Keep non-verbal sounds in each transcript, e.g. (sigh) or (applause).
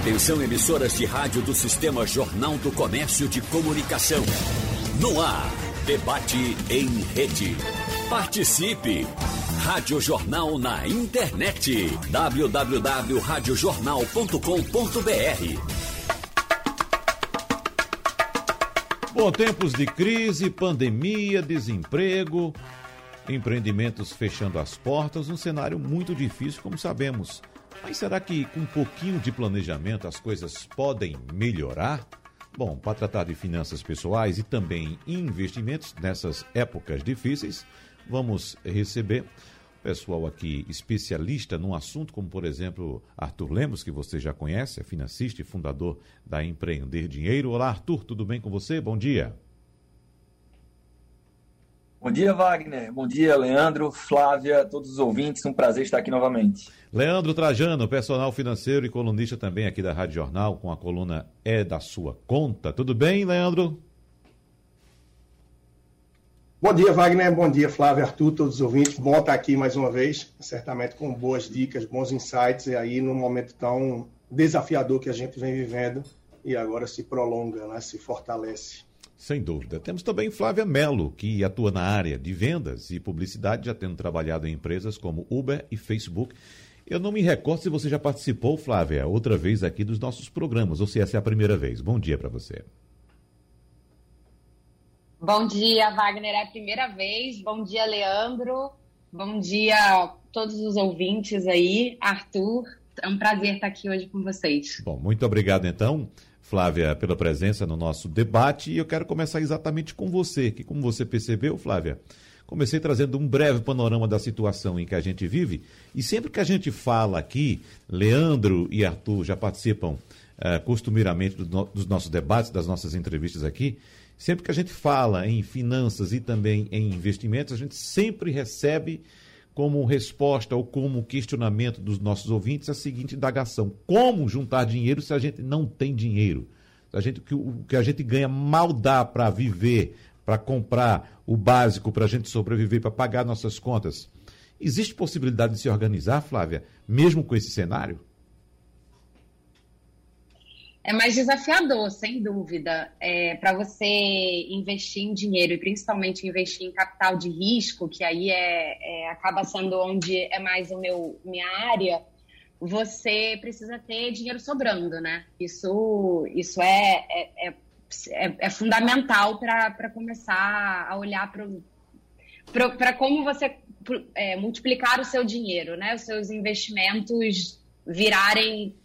Atenção emissoras de rádio do Sistema Jornal do Comércio de Comunicação. No ar, debate em rede. Participe! Rádio Jornal na internet. www.radiojornal.com.br Bom, tempos de crise, pandemia, desemprego, empreendimentos fechando as portas, um cenário muito difícil, como sabemos. Mas será que com um pouquinho de planejamento as coisas podem melhorar? Bom, para tratar de finanças pessoais e também investimentos nessas épocas difíceis, vamos receber pessoal aqui especialista num assunto, como por exemplo Arthur Lemos, que você já conhece, é financista e fundador da Empreender Dinheiro. Olá, Arthur, tudo bem com você? Bom dia. Bom dia, Wagner. Bom dia, Leandro, Flávia, todos os ouvintes. Um prazer estar aqui novamente. Leandro Trajano, personal financeiro e colunista também aqui da Rádio Jornal, com a coluna É da Sua Conta. Tudo bem, Leandro? Bom dia, Wagner. Bom dia, Flávia, Arthur, todos os ouvintes. Bom estar aqui mais uma vez, certamente com boas dicas, bons insights, e aí num momento tão desafiador que a gente vem vivendo e agora se prolonga, né, se fortalece. Sem dúvida. Temos também Flávia Mello, que atua na área de vendas e publicidade, já tendo trabalhado em empresas como Uber e Facebook. Eu não me recordo se você já participou, Flávia, outra vez aqui dos nossos programas, ou se essa é a primeira vez. Bom dia para você. Bom dia, Wagner. É a primeira vez. Bom dia, Leandro. Bom dia a todos os ouvintes aí. Arthur, é um prazer estar aqui hoje com vocês. Bom, muito obrigado então. Flávia, pela presença no nosso debate. E eu quero começar exatamente com você, que, como você percebeu, Flávia, comecei trazendo um breve panorama da situação em que a gente vive. E sempre que a gente fala aqui, Leandro e Arthur já participam uh, costumeiramente do no, dos nossos debates, das nossas entrevistas aqui. Sempre que a gente fala em finanças e também em investimentos, a gente sempre recebe como resposta ou como questionamento dos nossos ouvintes a seguinte indagação: como juntar dinheiro se a gente não tem dinheiro? A gente, o que a gente ganha mal dá para viver, para comprar o básico, para a gente sobreviver, para pagar nossas contas. Existe possibilidade de se organizar, Flávia, mesmo com esse cenário? É mais desafiador, sem dúvida, é, para você investir em dinheiro e principalmente investir em capital de risco, que aí é, é, acaba sendo onde é mais o meu minha área. Você precisa ter dinheiro sobrando, né? Isso, isso é, é, é, é fundamental para começar a olhar para como você é, multiplicar o seu dinheiro, né? Os seus investimentos virarem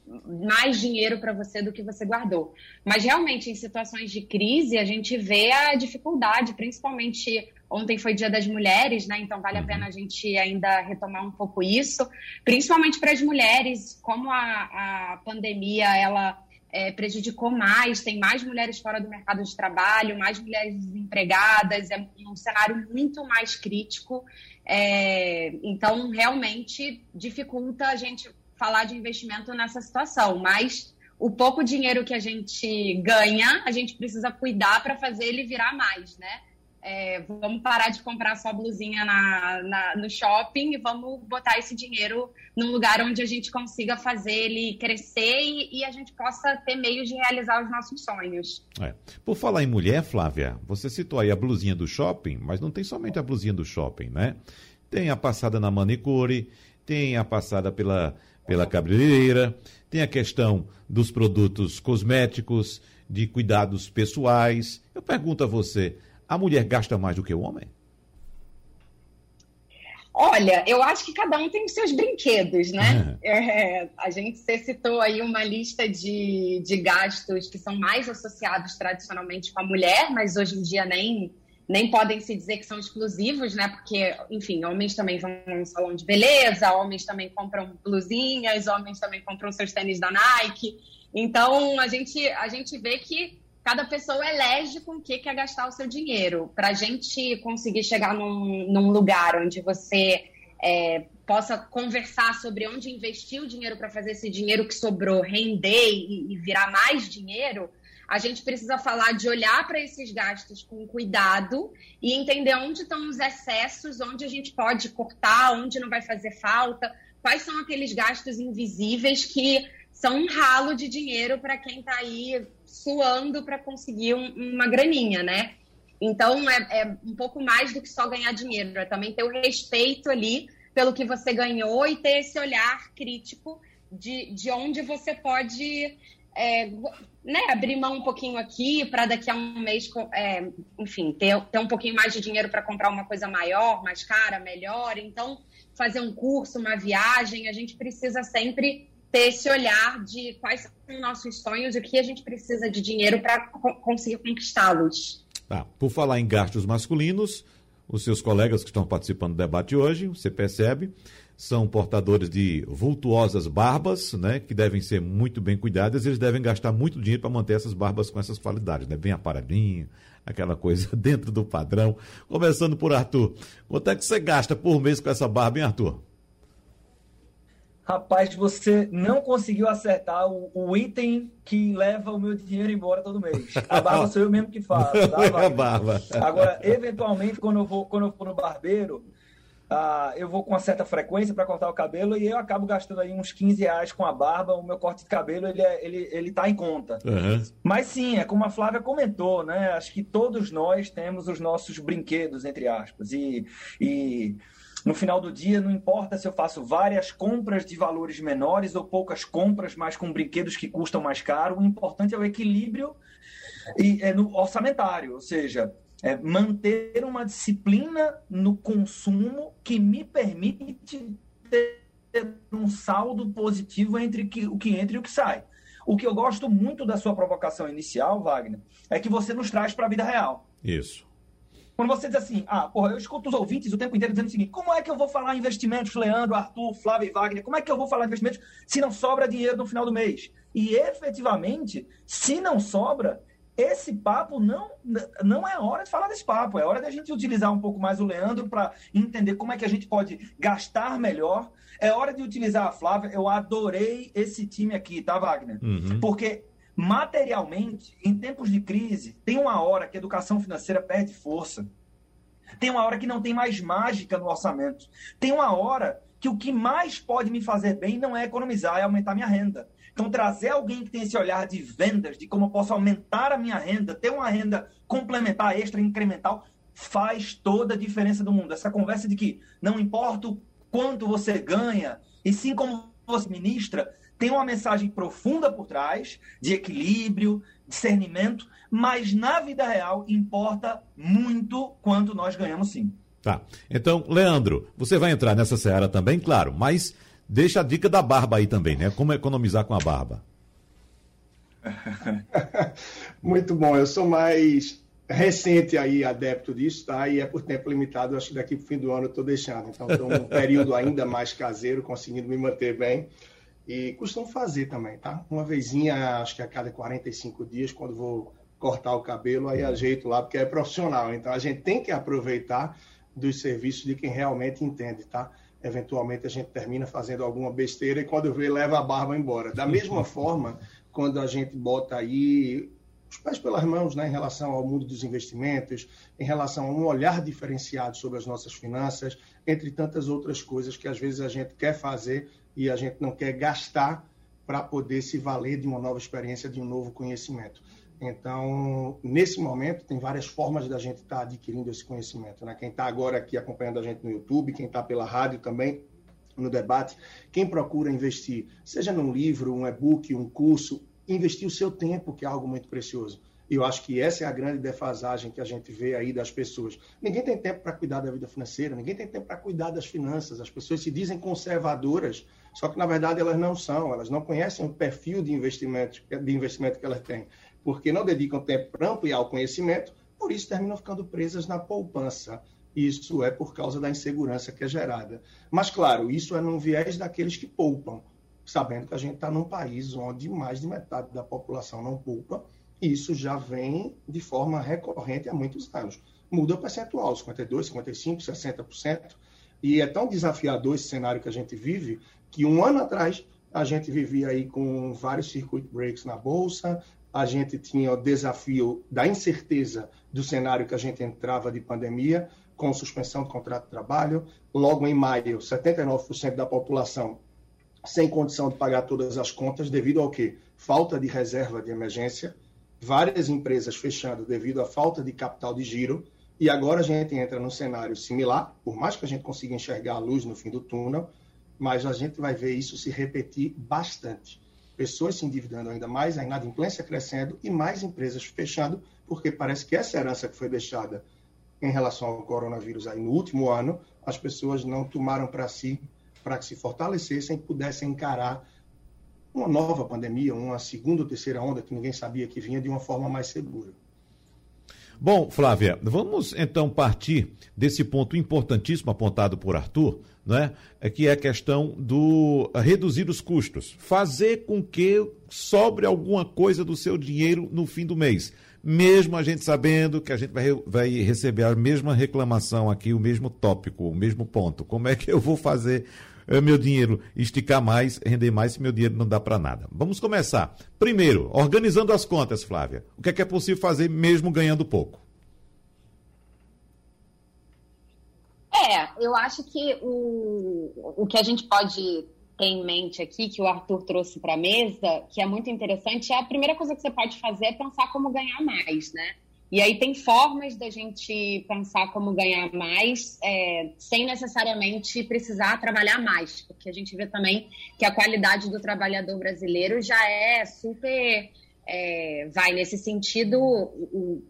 mais dinheiro para você do que você guardou. Mas realmente, em situações de crise, a gente vê a dificuldade, principalmente ontem foi Dia das Mulheres, né? Então vale a pena a gente ainda retomar um pouco isso, principalmente para as mulheres, como a, a pandemia ela é, prejudicou mais, tem mais mulheres fora do mercado de trabalho, mais mulheres desempregadas, é um cenário muito mais crítico. É, então, realmente dificulta a gente falar de investimento nessa situação, mas o pouco dinheiro que a gente ganha, a gente precisa cuidar para fazer ele virar mais, né? É, vamos parar de comprar só blusinha na, na, no shopping e vamos botar esse dinheiro num lugar onde a gente consiga fazer ele crescer e, e a gente possa ter meios de realizar os nossos sonhos. É. Por falar em mulher, Flávia, você citou aí a blusinha do shopping, mas não tem somente a blusinha do shopping, né? Tem a passada na manicure, tem a passada pela pela cabeleireira, tem a questão dos produtos cosméticos, de cuidados pessoais. Eu pergunto a você, a mulher gasta mais do que o homem? Olha, eu acho que cada um tem os seus brinquedos, né? (laughs) É, a gente citou aí uma lista de, de gastos que são mais associados tradicionalmente com a mulher, mas hoje em dia nem nem podem se dizer que são exclusivos, né? Porque, enfim, homens também vão um salão de beleza, homens também compram blusinhas, homens também compram seus tênis da Nike. Então, a gente, a gente vê que cada pessoa elege com o que quer gastar o seu dinheiro. Para a gente conseguir chegar num, num lugar onde você é, possa conversar sobre onde investir o dinheiro para fazer esse dinheiro que sobrou render e, e virar mais dinheiro, a gente precisa falar de olhar para esses gastos com cuidado e entender onde estão os excessos, onde a gente pode cortar, onde não vai fazer falta, quais são aqueles gastos invisíveis que são um ralo de dinheiro para quem está aí suando para conseguir um, uma graninha, né? Então é, é, um pouco mais do que só ganhar dinheiro, é também ter o respeito ali pelo que você ganhou e ter esse olhar crítico de, de onde você pode é, né, abrir mão um pouquinho aqui para daqui a um mês, é, enfim, ter, ter um pouquinho mais de dinheiro para comprar uma coisa maior, mais cara, melhor. Então, fazer um curso, uma viagem, a gente precisa sempre ter esse olhar de quais são os nossos sonhos e o que a gente precisa de dinheiro para conseguir conquistá-los. Tá. Por falar em gastos masculinos, os seus colegas que estão participando do debate hoje, você percebe, são portadores de vultuosas barbas, né, que devem ser muito bem cuidadas, eles devem gastar muito dinheiro para manter essas barbas com essas qualidades, né, bem aparadinho, aquela coisa (laughs) dentro do padrão. Começando por Arthur, quanto é que você gasta por mês com essa barba, hein, Arthur? Rapaz, você não conseguiu acertar o, o, item que leva o meu dinheiro embora todo mês. A barba sou eu mesmo que faço. (laughs) Tá, a barba. Agora, eventualmente, quando eu vou, quando eu for no barbeiro, uh, eu vou com uma certa frequência para cortar o cabelo e eu acabo gastando aí uns 15 reais com a barba. O meu corte de cabelo, ele, é, ele, ele tá em conta. Uhum. Mas sim, é como a Flávia comentou, né? Acho que todos nós temos os nossos brinquedos, entre aspas. E... e no final do dia, não importa se eu faço várias compras de valores menores ou poucas compras, mas com brinquedos que custam mais caro, o importante é o equilíbrio e, é, no orçamentário, ou seja, é manter uma disciplina no consumo que me permite ter um saldo positivo entre o que entra e o que sai. O que eu gosto muito da sua provocação inicial, Wagner, é que você nos traz para a vida real. Isso. Quando você diz assim, ah, porra, eu escuto os ouvintes o tempo inteiro dizendo o seguinte: como é que eu vou falar investimentos, Leandro, Arthur, Flávio e Wagner? Como é que eu vou falar investimentos se não sobra dinheiro no final do mês? E efetivamente, se não sobra, esse papo não, não é hora de falar desse papo, é hora da gente utilizar um pouco mais o Leandro para entender como é que a gente pode gastar melhor. É hora de utilizar a Flávia. Eu adorei esse time aqui, tá, Wagner? Uhum. Porque Materialmente, em tempos de crise, tem uma hora que a educação financeira perde força. Tem uma hora que não tem mais mágica no orçamento. Tem uma hora que o que mais pode me fazer bem não é economizar, é aumentar minha renda. Então, trazer alguém que tem esse olhar de vendas, de como eu posso aumentar a minha renda, ter uma renda complementar, extra, incremental, faz toda a diferença do mundo. Essa conversa de que não importa o quanto você ganha, e sim como você ministra, tem uma mensagem profunda por trás, de equilíbrio, discernimento, mas na vida real importa muito quanto nós ganhamos sim. Tá. Então, Leandro, você vai entrar nessa seara também, claro, mas deixa a dica da barba aí também, né? Como economizar com a barba. (laughs) muito bom. Eu sou mais recente aí adepto disso, tá? E é por tempo limitado, acho que daqui para o fim do ano eu estou deixando. Então, estou num (laughs) período ainda mais caseiro, conseguindo me manter bem. E costumo fazer também, tá? Uma vezinha, acho que a cada 45 dias, quando vou cortar o cabelo, aí ajeito lá, porque é profissional. Então a gente tem que aproveitar dos serviços de quem realmente entende, tá? Eventualmente a gente termina fazendo alguma besteira e quando vê, leva a barba embora. Da mesma forma, quando a gente bota aí os pés pelas mãos né, em relação ao mundo dos investimentos, em relação a um olhar diferenciado sobre as nossas finanças, entre tantas outras coisas que às vezes a gente quer fazer e a gente não quer gastar para poder se valer de uma nova experiência, de um novo conhecimento. Então, nesse momento, tem várias formas da gente estar tá adquirindo esse conhecimento. Né? Quem está agora aqui acompanhando a gente no YouTube, quem está pela rádio também, no debate, quem procura investir, seja num livro, um e-book, um curso, investir o seu tempo, que é algo muito precioso. E eu acho que essa é a grande defasagem que a gente vê aí das pessoas. Ninguém tem tempo para cuidar da vida financeira, ninguém tem tempo para cuidar das finanças. As pessoas se dizem conservadoras, só que na verdade elas não são, elas não conhecem o perfil de investimento, de investimento que elas têm, porque não dedicam tempo para ampliar o conhecimento, por isso terminam ficando presas na poupança. Isso é por causa da insegurança que é gerada. Mas, claro, isso é num viés daqueles que poupam, sabendo que a gente está num país onde mais de metade da população não poupa isso já vem de forma recorrente há muitos anos. Muda o percentual, 52%, 55%, 60%. E é tão desafiador esse cenário que a gente vive, que um ano atrás a gente vivia aí com vários circuit breaks na Bolsa, a gente tinha o desafio da incerteza do cenário que a gente entrava de pandemia, com suspensão do contrato de trabalho. Logo em maio, 79% da população sem condição de pagar todas as contas devido ao quê? Falta de reserva de emergência, várias empresas fechando devido à falta de capital de giro, e agora a gente entra num cenário similar, por mais que a gente consiga enxergar a luz no fim do túnel, mas a gente vai ver isso se repetir bastante. Pessoas se endividando ainda mais, a inadimplência crescendo e mais empresas fechando, porque parece que essa herança que foi deixada em relação ao coronavírus aí no último ano, as pessoas não tomaram para si para que se fortalecessem e pudessem encarar uma nova pandemia, uma segunda ou terceira onda que ninguém sabia que vinha de uma forma mais segura. Bom, Flávia, vamos então partir desse ponto importantíssimo apontado por Arthur, né? Que é a questão do reduzir os custos, fazer com que sobre alguma coisa do seu dinheiro no fim do mês, mesmo a gente sabendo que a gente vai, vai receber a mesma reclamação aqui, o mesmo tópico, o mesmo ponto. Como é que eu vou fazer eh, meu dinheiro esticar mais, render mais, se meu dinheiro não dá para nada. Vamos começar. Primeiro, organizando as contas, Flávia. O que é, que é possível fazer mesmo ganhando pouco? É, eu acho que o, o que a gente pode ter em mente aqui, que o Arthur trouxe para a mesa, que é muito interessante, é a primeira coisa que você pode fazer é pensar como ganhar mais, né? E aí tem formas da gente pensar como ganhar mais, é, sem necessariamente precisar trabalhar mais, porque a gente vê também que a qualidade do trabalhador brasileiro já é super. É, vai nesse sentido,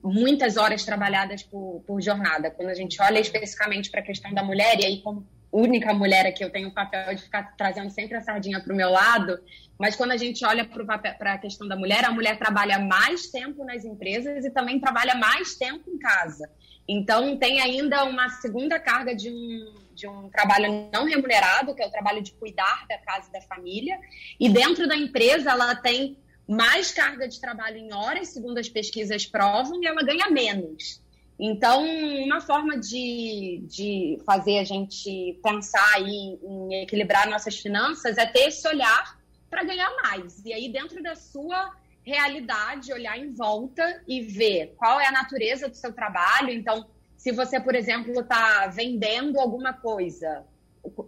muitas horas trabalhadas por, por jornada. Quando a gente olha especificamente para a questão da mulher, e aí, como única mulher aqui, eu tenho o papel de ficar trazendo sempre a sardinha para o meu lado, mas quando a gente olha para a questão da mulher, a mulher trabalha mais tempo nas empresas e também trabalha mais tempo em casa. Então, tem ainda uma segunda carga de um, de um trabalho não remunerado, que é o trabalho de cuidar da casa e da família. E dentro da empresa, ela tem mais carga de trabalho em horas, segundo as pesquisas provam, e ela ganha menos. Então, uma forma de, de fazer a gente pensar em, em equilibrar nossas finanças é ter esse olhar para ganhar mais. E aí, dentro da sua realidade, olhar em volta e ver qual é a natureza do seu trabalho. Então, se você, por exemplo, está vendendo alguma coisa,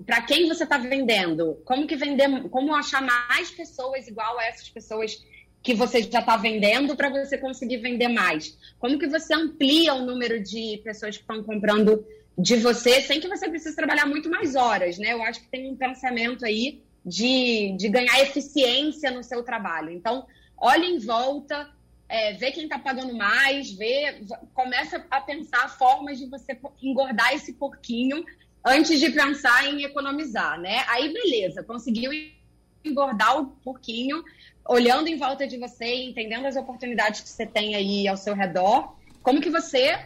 para quem você está vendendo? Como que vender? Como achar mais pessoas igual a essas pessoas que você já está vendendo para você conseguir vender mais? Como que você amplia o número de pessoas que estão comprando de você sem que você precise trabalhar muito mais horas, né? Eu acho que tem um pensamento aí de, de ganhar eficiência no seu trabalho. Então, olhe em volta, é, vê quem está pagando mais, vê, começa a pensar formas de você engordar esse porquinho antes de pensar em economizar, né? Aí, beleza, conseguiu engordar o porquinho, olhando em volta de você, entendendo as oportunidades que você tem aí ao seu redor, como que você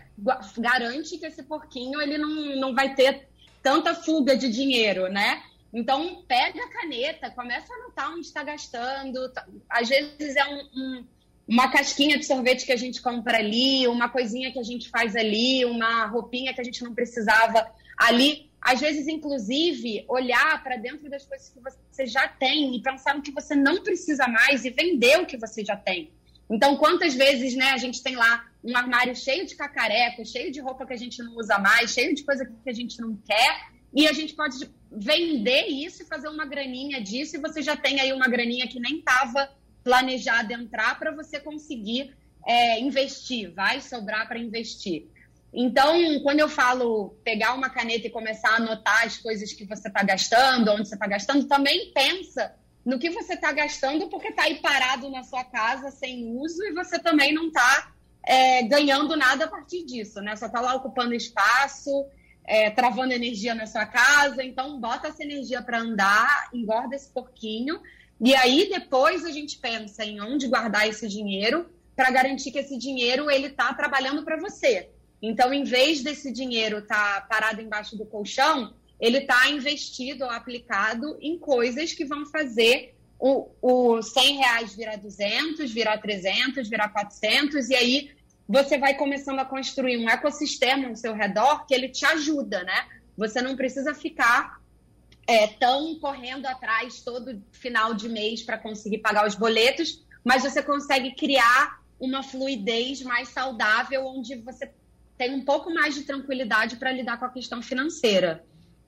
garante que esse porquinho ele não, não vai ter tanta fuga de dinheiro, né? Então, pega a caneta, começa a anotar onde está gastando. Tá, às vezes é um, um, uma casquinha de sorvete que a gente compra ali, uma coisinha que a gente faz ali, uma roupinha que a gente não precisava ali às vezes, inclusive, olhar para dentro das coisas que você já tem e pensar no que você não precisa mais e vender o que você já tem. Então, quantas vezes né, a gente tem lá um armário cheio de cacareco, cheio de roupa que a gente não usa mais, cheio de coisa que a gente não quer, e a gente pode vender isso e fazer uma graninha disso, e você já tem aí uma graninha que nem estava planejada entrar para você conseguir é, investir, vai sobrar para investir. Então, quando eu falo pegar uma caneta e começar a anotar as coisas que você está gastando, onde você está gastando, também pensa no que você está gastando, porque está aí parado na sua casa sem uso e você também não está é, ganhando nada a partir disso, né? Só está lá ocupando espaço, é, travando energia na sua casa. Então, bota essa energia para andar, engorda esse porquinho. E aí, depois, a gente pensa em onde guardar esse dinheiro para garantir que esse dinheiro ele está trabalhando para você então, em vez desse dinheiro estar tá parado embaixo do colchão, ele está investido ou aplicado em coisas que vão fazer o, o 100 reais virar 200, virar 300, virar 400, e aí você vai começando a construir um ecossistema ao seu redor que ele te ajuda, né? Você não precisa ficar é, tão correndo atrás todo final de mês para conseguir pagar os boletos, mas você consegue criar uma fluidez mais saudável onde você tem um pouco mais de tranquilidade para lidar com a questão financeira.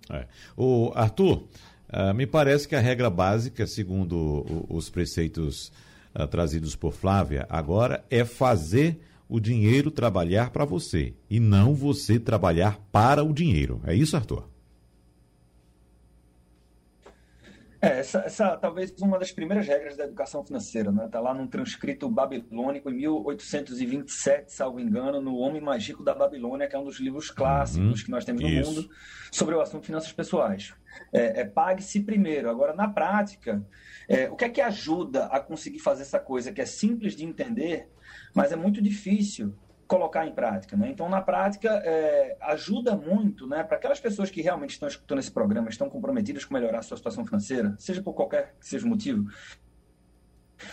É. O Arthur, Uh, me parece que a regra básica, segundo os preceitos uh, trazidos por Flávia, agora é fazer o dinheiro trabalhar para você e não você trabalhar para o dinheiro. É isso, Arthur? É, essa, essa talvez uma das primeiras regras da educação financeira, né? Está lá num transcrito babilônico em 1827, salvo engano, no Homem Mais Rico da Babilônia, que é um dos livros clássicos uhum, que nós temos no isso. mundo sobre o assunto finanças pessoais. É, é pague-se primeiro. Agora, na prática, é, o que é que ajuda a conseguir fazer essa coisa que é simples de entender, mas é muito difícil colocar em prática. Né? Então, na prática, é, ajuda muito né, para aquelas pessoas que realmente estão escutando esse programa, estão comprometidas com melhorar a sua situação financeira, seja por qualquer que seja o motivo.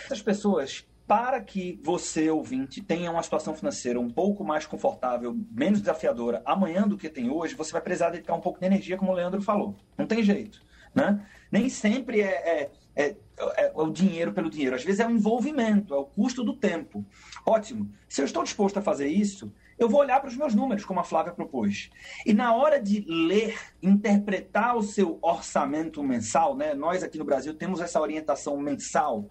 Essas pessoas, para que você, ouvinte, tenha uma situação financeira um pouco mais confortável, menos desafiadora amanhã do que tem hoje, você vai precisar dedicar um pouco de energia, como o Leandro falou. Não tem jeito. Né? Nem sempre é, é é, é, é, o dinheiro pelo dinheiro. Às vezes é o envolvimento, é o custo do tempo. Ótimo. Se eu estou disposto a fazer isso, eu vou olhar para os meus números, como a Flávia propôs. E na hora de ler, interpretar o seu orçamento mensal, né? nós aqui no Brasil temos essa orientação mensal,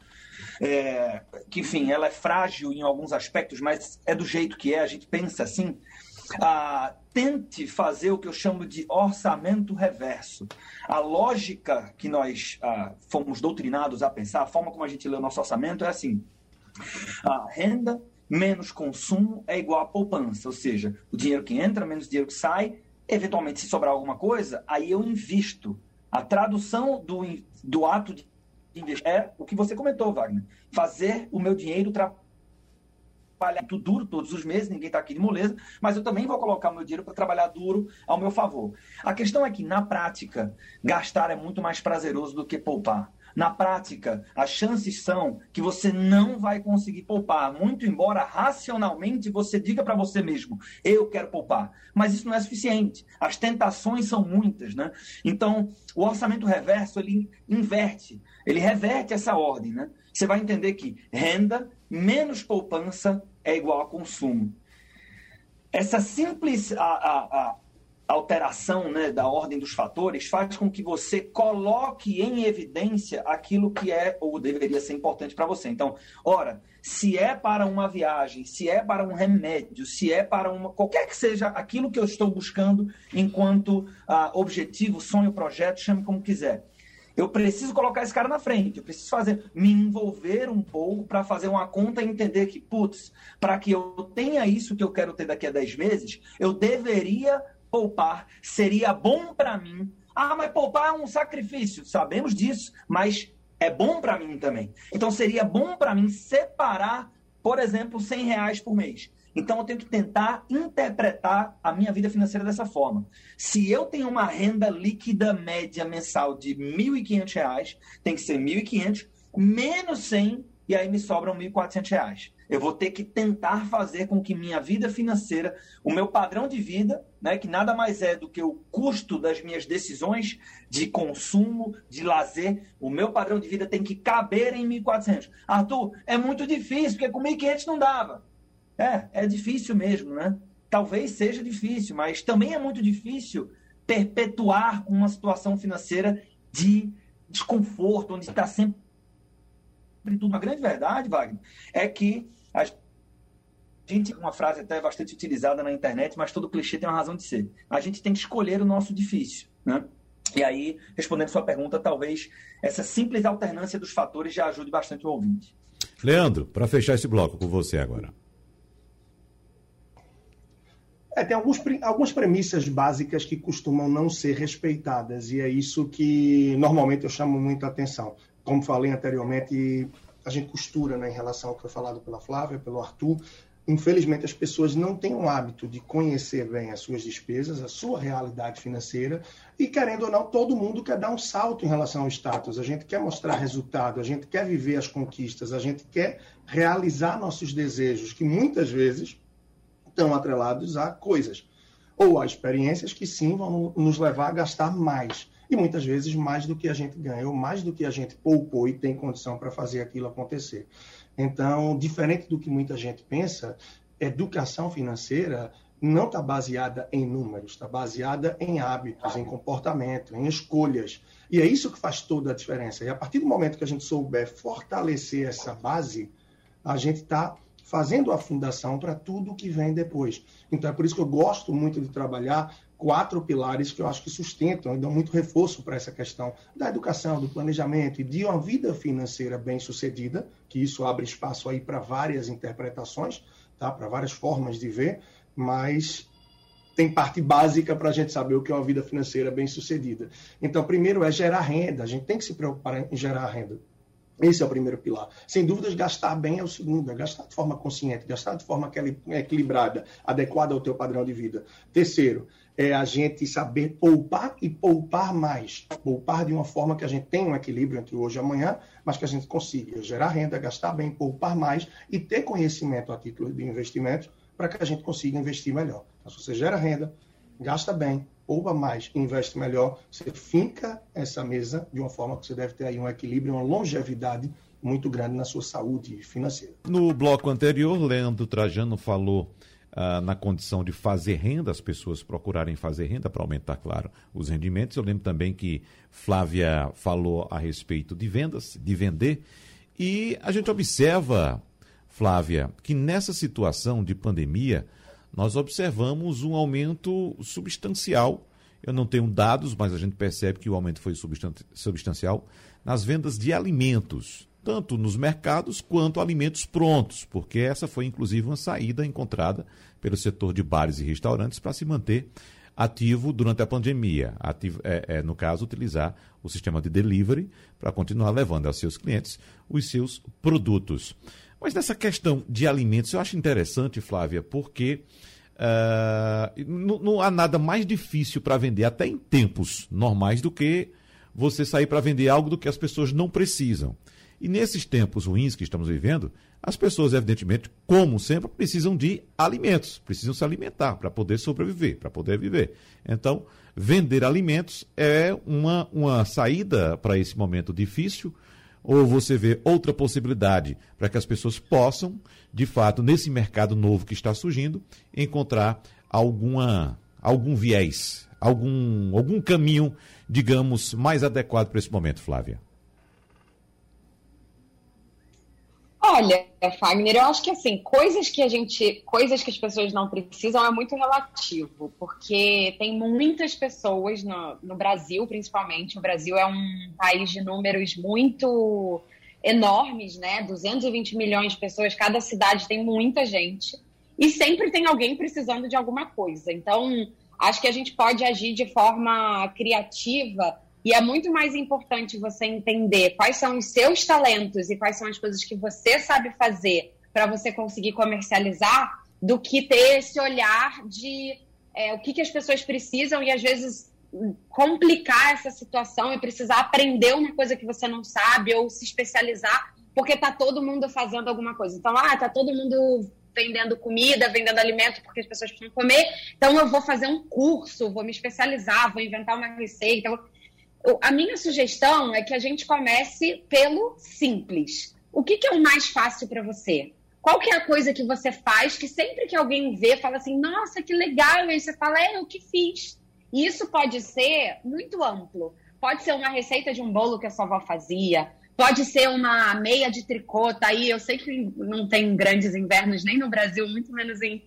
é, que, enfim, ela é frágil em alguns aspectos, mas é do jeito que é, a gente pensa assim. Ah, tente fazer o que eu chamo de orçamento reverso. A lógica que nós ah, fomos doutrinados a pensar, a forma como a gente lê o nosso orçamento é assim: a renda menos consumo é igual a poupança, ou seja, o dinheiro que entra menos o dinheiro que sai. Eventualmente, se sobrar alguma coisa, aí eu invisto. A tradução do, do ato de investir é o que você comentou, Wagner: fazer o meu dinheiro trabalhar trabalhar muito duro todos os meses, ninguém está aqui de moleza, mas eu também vou colocar meu dinheiro para trabalhar duro ao meu favor. A questão é que, na prática, gastar é muito mais prazeroso do que poupar. Na prática, as chances são que você não vai conseguir poupar, muito embora racionalmente você diga para você mesmo, eu quero poupar. Mas isso não é suficiente. As tentações são muitas, né? Então, o orçamento reverso, ele inverte, ele reverte essa ordem, né? Você vai entender que renda menos poupança é igual a consumo. Essa simples a, a, a alteração né, da ordem dos fatores faz com que você coloque em evidência aquilo que é ou deveria ser importante para você. Então, ora, se é para uma viagem, se é para um remédio, se é para uma qualquer que seja aquilo que eu estou buscando enquanto uh, objetivo, sonho, projeto, chame como quiser. Eu preciso colocar esse cara na frente, eu preciso fazer, me envolver um pouco para fazer uma conta e entender que, putz, para que eu tenha isso que eu quero ter daqui a 10 meses, eu deveria poupar, seria bom para mim. Ah, mas poupar é um sacrifício, sabemos disso, mas é bom para mim também. Então seria bom para mim separar, por exemplo, 100 reais por mês. Então eu tenho que tentar interpretar a minha vida financeira dessa forma. Se eu tenho uma renda líquida média mensal de R$ 1.500, tem que ser R$ 1.500 menos 100 e aí me sobram R$ 1.400. Eu vou ter que tentar fazer com que minha vida financeira, o meu padrão de vida, né, que nada mais é do que o custo das minhas decisões de consumo, de lazer, o meu padrão de vida tem que caber em 1.400. Arthur, é muito difícil, porque com 1.500 não dava. É, é difícil mesmo, né? Talvez seja difícil, mas também é muito difícil perpetuar uma situação financeira de desconforto, onde está sempre tudo. Uma grande verdade, Wagner, é que a gente, uma frase até bastante utilizada na internet, mas todo clichê tem uma razão de ser. A gente tem que escolher o nosso difícil, né? E aí, respondendo sua pergunta, talvez essa simples alternância dos fatores já ajude bastante o ouvinte. Leandro, para fechar esse bloco com você agora. É, tem alguns, algumas premissas básicas que costumam não ser respeitadas, e é isso que normalmente eu chamo muito a atenção. Como falei anteriormente, a gente costura né, em relação ao que foi falado pela Flávia, pelo Arthur. Infelizmente, as pessoas não têm o hábito de conhecer bem as suas despesas, a sua realidade financeira, e querendo ou não, todo mundo quer dar um salto em relação ao status. A gente quer mostrar resultado, a gente quer viver as conquistas, a gente quer realizar nossos desejos, que muitas vezes estão atrelados a coisas ou a experiências que sim vão nos levar a gastar mais. E muitas vezes mais do que a gente ganhou, mais do que a gente poupou e tem condição para fazer aquilo acontecer. Então, diferente do que muita gente pensa, educação financeira não está baseada em números, está baseada em hábitos, em comportamento, em escolhas. E é isso que faz toda a diferença. E a partir do momento que a gente souber fortalecer essa base, a gente está fazendo a fundação para tudo que vem depois. Então é por isso que eu gosto muito de trabalhar quatro pilares que eu acho que sustentam e dão muito reforço para essa questão da educação, do planejamento e de uma vida financeira bem sucedida, que isso abre espaço aí para várias interpretações, tá? para várias formas de ver, mas tem parte básica para a gente saber o que é uma vida financeira bem sucedida. Então, primeiro é gerar renda, a gente tem que se preocupar em gerar renda. Esse é o primeiro pilar. Sem dúvidas, gastar bem é o segundo, é gastar de forma consciente, gastar de forma equilibrada, adequada ao teu padrão de vida. Terceiro, é a gente saber poupar e poupar mais. Poupar de uma forma que a gente tenha um equilíbrio entre hoje e amanhã, mas que a gente consiga gerar renda, gastar bem, poupar mais e ter conhecimento a título de investimento para que a gente consiga investir melhor. Então, se você gera renda, gasta bem, poupa mais investe melhor, você finca essa mesa de uma forma que você deve ter aí um equilíbrio, uma longevidade muito grande na sua saúde financeira. No bloco anterior, Leandro Trajano falou ah, na condição de fazer renda, as pessoas procurarem fazer renda para aumentar, claro, os rendimentos. Eu lembro também que Flávia falou a respeito de vendas, de vender, e a gente observa, Flávia, que nessa situação de pandemia, nós observamos um aumento substancial. Eu não tenho dados, mas a gente percebe que o aumento foi substancial nas vendas de alimentos tanto nos mercados quanto alimentos prontos, porque essa foi inclusive uma saída encontrada pelo setor de bares e restaurantes para se manter ativo durante a pandemia. Ativo, é, é, no caso, utilizar o sistema de delivery para continuar levando aos seus clientes os seus produtos. Mas nessa questão de alimentos, eu acho interessante, Flávia, porque uh, não, não há nada mais difícil para vender, até em tempos normais, do que você sair para vender algo do que as pessoas não precisam. E nesses tempos ruins que estamos vivendo, as pessoas, evidentemente, como sempre, precisam de alimentos, precisam se alimentar para poder sobreviver, para poder viver. Então, vender alimentos é uma, uma saída para esse momento difícil, ou você vê outra possibilidade para que as pessoas possam, de fato, nesse mercado novo que está surgindo, encontrar alguma, algum viés, algum, algum caminho, digamos, mais adequado para esse momento, Flávia? Olha, Fagner, eu acho que assim, coisas que a gente, coisas que as pessoas não precisam é muito relativo, porque tem muitas pessoas no, no Brasil, principalmente. O Brasil é um país de números muito enormes, né? 220 milhões de pessoas, cada cidade tem muita gente. E sempre tem alguém precisando de alguma coisa. Então, acho que a gente pode agir de forma criativa e é muito mais importante você entender quais são os seus talentos e quais são as coisas que você sabe fazer para você conseguir comercializar do que ter esse olhar de é, o que, que as pessoas precisam e às vezes complicar essa situação e precisar aprender uma coisa que você não sabe ou se especializar porque tá todo mundo fazendo alguma coisa. Então, ah, tá todo mundo vendendo comida, vendendo alimento porque as pessoas precisam comer, então eu vou fazer um curso, vou me especializar, vou inventar uma receita. Vou a minha sugestão é que a gente comece pelo simples. O que, que é o mais fácil para você? Qual que é a coisa que você faz que sempre que alguém vê, fala assim, nossa, que legal, e aí você fala, é, eu que fiz. E isso pode ser muito amplo. Pode ser uma receita de um bolo que a sua avó fazia, pode ser uma meia de tricô, tá aí, eu sei que não tem grandes invernos nem no Brasil, muito menos em,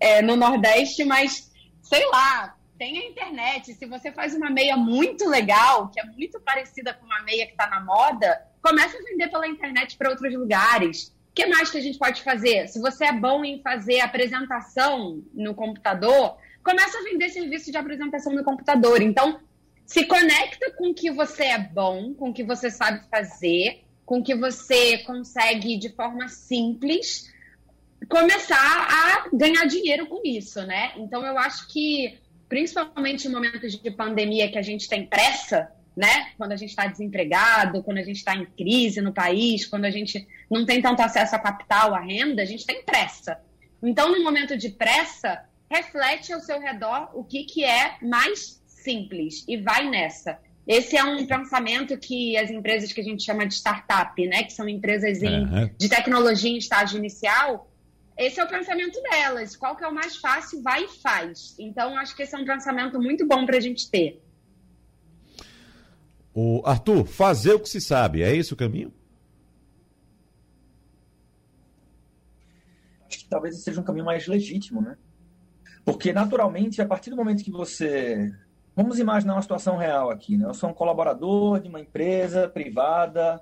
é, no Nordeste, mas sei lá, tem a internet. Se você faz uma meia muito legal, que é muito parecida com uma meia que está na moda, começa a vender pela internet para outros lugares. O que mais que a gente pode fazer? Se você é bom em fazer apresentação no computador, começa a vender serviço de apresentação no computador. Então, se conecta com o que você é bom, com o que você sabe fazer, com o que você consegue de forma simples começar a ganhar dinheiro com isso, né? Então eu acho que principalmente em momentos de pandemia que a gente tem pressa, né? Quando a gente está desempregado, quando a gente está em crise no país, quando a gente não tem tanto acesso a capital, a renda, a gente tem pressa. Então, no momento de pressa, reflete ao seu redor o que, que é mais simples e vai nessa. Esse é um pensamento que as empresas que a gente chama de startup, né, que são empresas em, uhum. de tecnologia em estágio inicial, esse é o pensamento delas. Qual que é o mais fácil, vai e faz. Então, acho que esse é um pensamento muito bom para a gente ter. O Arthur, fazer o que se sabe, é esse o caminho? Acho que talvez seja um caminho mais legítimo, né? Porque, naturalmente, a partir do momento que você. Vamos imaginar uma situação real aqui, né? Eu sou um colaborador de uma empresa privada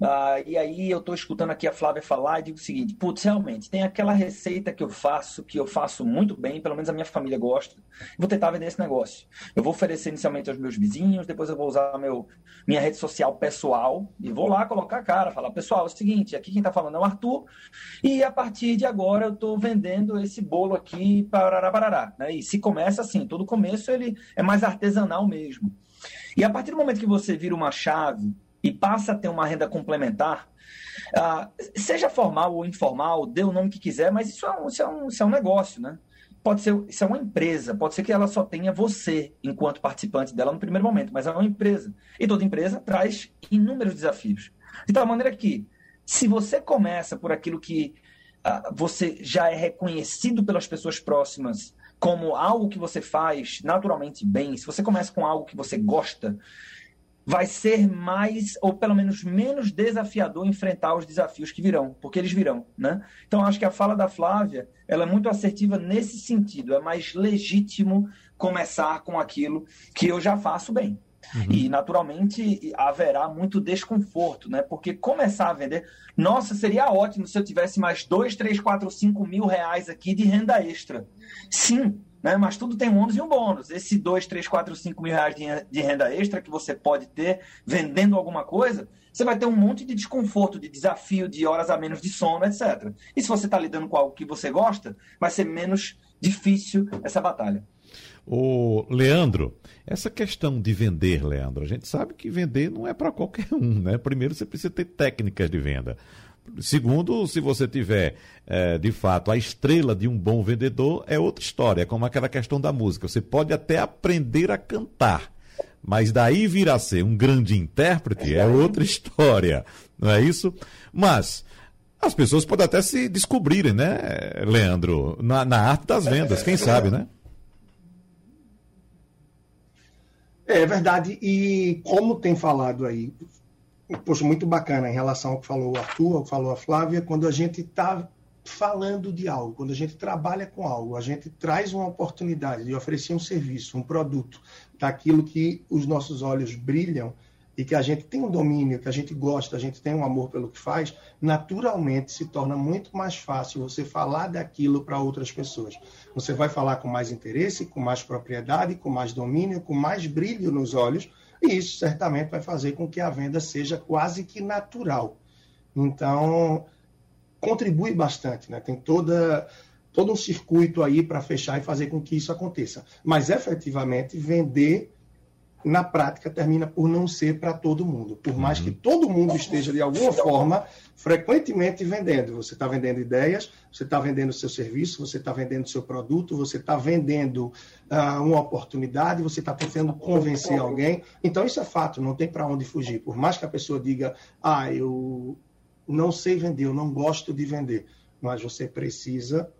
ah, e aí eu estou escutando aqui a Flávia falar e digo o seguinte, putz, realmente, tem aquela receita que eu faço, que eu faço muito bem, pelo menos a minha família gosta, vou tentar vender esse negócio. Eu vou oferecer inicialmente aos meus vizinhos, depois eu vou usar meu, minha rede social pessoal e vou lá colocar a cara, falar, pessoal, é o seguinte, aqui quem está falando é o Arthur, e a partir de agora eu estou vendendo esse bolo aqui, parará, parará. Né? E se começa assim, todo começo ele é mais artesanal mesmo. E a partir do momento que você vira uma chave e passa a ter uma renda complementar, uh, seja formal ou informal, dê o nome que quiser, mas isso é um, isso é um, isso é um negócio, né? Pode ser, isso é uma empresa, pode ser que ela só tenha você enquanto participante dela no primeiro momento, mas é uma empresa. E toda empresa traz inúmeros desafios. De tal maneira que, se você começa por aquilo que uh, você já é reconhecido pelas pessoas próximas como algo que você faz naturalmente bem, se você começa com algo que você gosta, vai ser mais, ou pelo menos menos desafiador enfrentar os desafios que virão, porque eles virão, né? Então, acho que a fala da Flávia, ela é muito assertiva nesse sentido, é mais legítimo começar com aquilo que eu já faço bem. Uhum. E, naturalmente, haverá muito desconforto, né? Porque começar a vender... Nossa, seria ótimo se eu tivesse mais 2, 3, 4, 5 mil reais aqui de renda extra. Sim, né? Mas tudo tem um ônus e um bônus. Esse 2, 3, 4, 5 mil reais de renda extra que você pode ter vendendo alguma coisa, você vai ter um monte de desconforto, de desafio, de horas a menos de sono, etc. E se você está lidando com algo que você gosta, vai ser menos difícil essa batalha. O Leandro, essa questão de vender, Leandro, a gente sabe que vender não é para qualquer um, né? Primeiro você precisa ter técnicas de venda. Segundo, se você tiver, é, de fato, a estrela de um bom vendedor, é outra história, é como aquela questão da música. Você pode até aprender a cantar, mas daí vir a ser um grande intérprete é outra história, não é isso? Mas as pessoas podem até se descobrirem, né, Leandro, na, na arte das vendas, quem sabe, né? É verdade, e como tem falado aí, poxa, muito bacana em relação ao que falou o Arthur, ao que falou a Flávia, quando a gente está falando de algo, quando a gente trabalha com algo, a gente traz uma oportunidade de oferecer um serviço, um produto, daquilo que os nossos olhos brilham e que a gente tem um domínio, que a gente gosta, a gente tem um amor pelo que faz, naturalmente se torna muito mais fácil você falar daquilo para outras pessoas. Você vai falar com mais interesse, com mais propriedade, com mais domínio, com mais brilho nos olhos, e isso certamente vai fazer com que a venda seja quase que natural. Então, contribui bastante, né? Tem toda todo um circuito aí para fechar e fazer com que isso aconteça. Mas efetivamente vender na prática termina por não ser para todo mundo. Por mais que uhum. todo mundo esteja, de alguma forma, frequentemente vendendo. Você está vendendo ideias, você está vendendo seu serviço, você está vendendo seu produto, você está vendendo uh, uma oportunidade, você está tentando convencer alguém. Então, isso é fato, não tem para onde fugir. Por mais que a pessoa diga, ah, eu não sei vender, eu não gosto de vender. Mas você precisa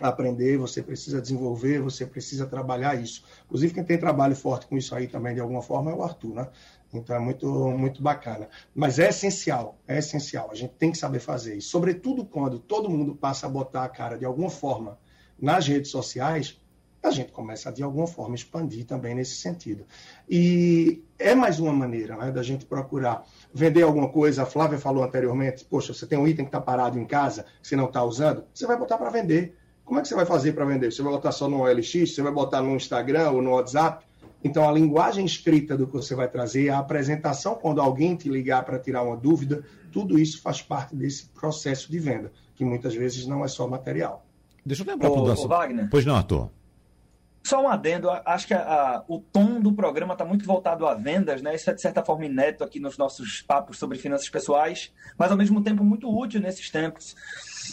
aprender, você precisa desenvolver, você precisa trabalhar isso. Inclusive, quem tem trabalho forte com isso aí também, de alguma forma, é o Arthur, né? Então, é muito, muito bacana. Mas é essencial, é essencial. A gente tem que saber fazer. E, sobretudo, quando todo mundo passa a botar a cara, de alguma forma, nas redes sociais, a gente começa de alguma forma, expandir também nesse sentido. E é mais uma maneira né, da gente procurar vender alguma coisa. A Flávia falou anteriormente, poxa, você tem um item que está parado em casa, que você não está usando, você vai botar para vender como é que você vai fazer para vender? Você vai botar só no OLX? Você vai botar no Instagram ou no WhatsApp? Então, a linguagem escrita do que você vai trazer, a apresentação, quando alguém te ligar para tirar uma dúvida, tudo isso faz parte desse processo de venda, que muitas vezes não é só material. Deixa eu lembrar para o. Wagner. Pois não, Arthur. Só um adendo, acho que a, a, o tom do programa está muito voltado a vendas, né? Isso é de certa forma inédito aqui nos nossos papos sobre finanças pessoais, mas ao mesmo tempo muito útil nesses tempos.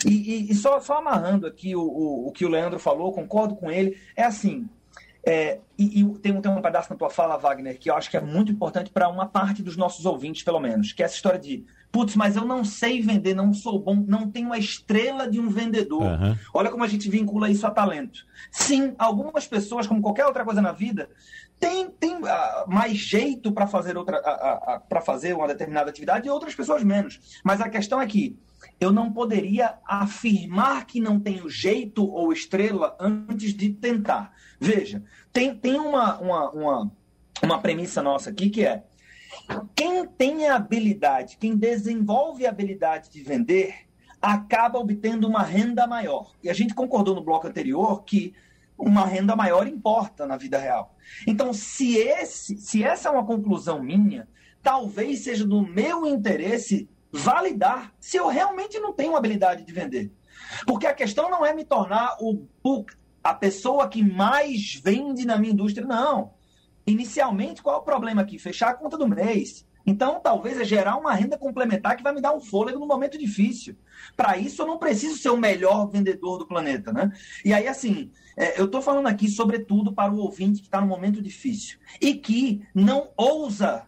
E, e, e só, só, amarrando aqui o, o, o, que o Leandro falou, concordo com ele, é assim. É, e, e tem, tem um pedaço na tua fala, Wagner, que eu acho que é muito importante para uma parte dos nossos ouvintes, pelo menos, que é essa história de Putz, mas eu não sei vender, não sou bom, não tenho a estrela de um vendedor. Uhum. Olha como a gente vincula isso a talento. Sim, algumas pessoas, como qualquer outra coisa na vida, tem, tem uh, mais jeito para fazer outra uh, uh, para fazer uma determinada atividade e outras pessoas menos. Mas a questão é que eu não poderia afirmar que não tenho jeito ou estrela antes de tentar. Veja, tem, tem uma, uma, uma, uma premissa nossa aqui que é quem tem a habilidade, quem desenvolve a habilidade de vender, acaba obtendo uma renda maior. E a gente concordou no bloco anterior que uma renda maior importa na vida real. Então, se, esse, se essa é uma conclusão minha, talvez seja do meu interesse validar se eu realmente não tenho habilidade de vender. Porque a questão não é me tornar o, o, a pessoa que mais vende na minha indústria, não. Inicialmente, qual é o problema aqui? Fechar a conta do mês. Então, talvez é gerar uma renda complementar que vai me dar um fôlego no momento difícil. Para isso, eu não preciso ser o melhor vendedor do planeta, né? E aí, assim, é, eu estou falando aqui, sobretudo, para o ouvinte que está no momento difícil e que não ousa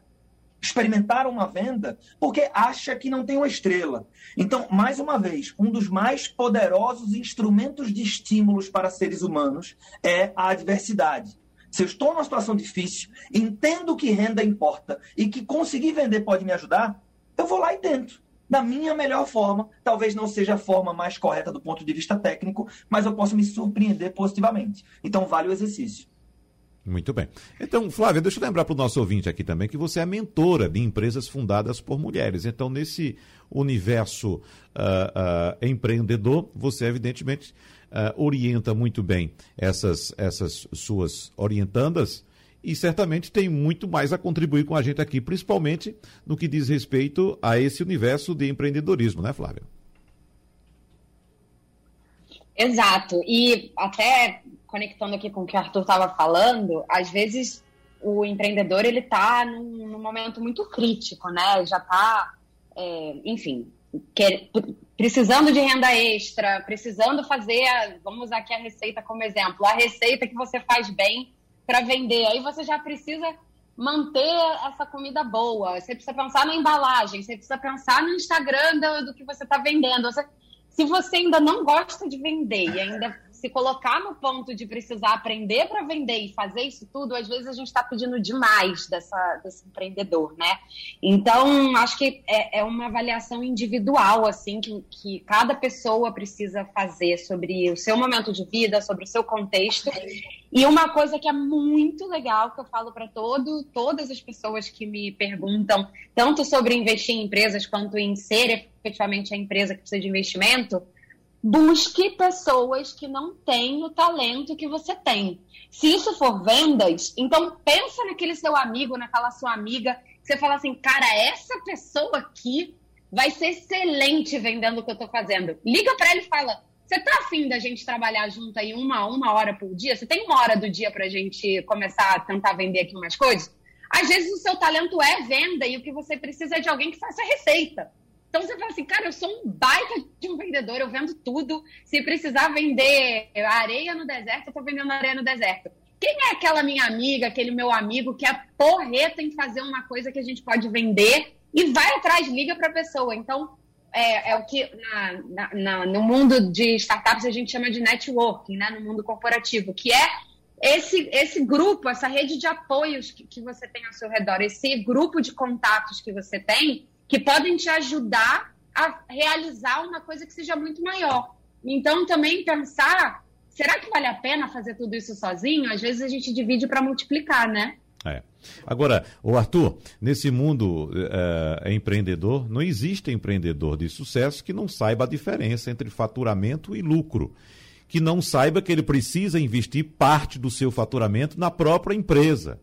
experimentar uma venda porque acha que não tem uma estrela. Então, mais uma vez, um dos mais poderosos instrumentos de estímulos para seres humanos é a adversidade. Se eu estou numa situação difícil, entendo que renda importa e que conseguir vender pode me ajudar, eu vou lá e tento. Da minha melhor forma, talvez não seja a forma mais correta do ponto de vista técnico, mas eu posso me surpreender positivamente. Então, vale o exercício. Muito bem. Então, Flávia, deixa eu lembrar para o nosso ouvinte aqui também que você é mentora de empresas fundadas por mulheres. Então, nesse universo uh, uh, empreendedor, você, evidentemente, uh, orienta muito bem essas, essas suas orientandas e certamente tem muito mais a contribuir com a gente aqui, principalmente no que diz respeito a esse universo de empreendedorismo, né, Flávia? Exato. E até conectando aqui com o que o Arthur estava falando, às vezes o empreendedor ele está num, num, momento muito crítico, né? Já está, é, enfim, precisando de renda extra, precisando fazer, a, vamos usar aqui a receita como exemplo, a receita que você faz bem para vender. Aí você já precisa manter essa comida boa. Você precisa pensar na embalagem, você precisa pensar no Instagram do, do que você está vendendo. Você, se você ainda não gosta de vender e ainda se colocar no ponto de precisar aprender para vender e fazer isso tudo, às vezes a gente está pedindo demais dessa, desse empreendedor, né? Então, acho que é, é, uma avaliação individual, assim, que, que cada pessoa precisa fazer sobre o seu momento de vida, sobre o seu contexto. E uma coisa que é muito legal, que eu falo para todo, todas as pessoas que me perguntam, tanto sobre investir em empresas quanto em ser efetivamente a empresa que precisa de investimento, busque pessoas que não têm o talento que você tem. Se isso for vendas, então pensa naquele seu amigo, naquela sua amiga, você fala assim, cara, essa pessoa aqui vai ser excelente vendendo o que eu tô fazendo. Liga para ele e fala, você tá afim da gente trabalhar junto aí uma, uma hora por dia? Você tem uma hora do dia pra gente começar a tentar vender aqui umas coisas? Às vezes o seu talento é venda e o que você precisa é de alguém que faça receita. Então você fala assim, cara, eu sou um baita de um vendedor, eu vendo tudo. Se precisar vender areia no deserto, eu tô vendendo areia no deserto. Quem é aquela minha amiga, aquele meu amigo que é porreta em fazer uma coisa que a gente pode vender e vai atrás, liga para a pessoa. Então, é, é, o que na, na, na, no mundo de startups a gente chama de networking, né? no mundo corporativo, que é esse, esse grupo, essa rede de apoios que, que você tem ao seu redor, esse grupo de contatos que você tem, que podem te ajudar a realizar uma coisa que seja muito maior. Então, também pensar, será que vale a pena fazer tudo isso sozinho? Às vezes a gente divide para multiplicar, né? É. Agora, o Arthur, nesse mundo é, empreendedor, não existe empreendedor de sucesso que não saiba a diferença entre faturamento e lucro. Que não saiba que ele precisa investir parte do seu faturamento na própria empresa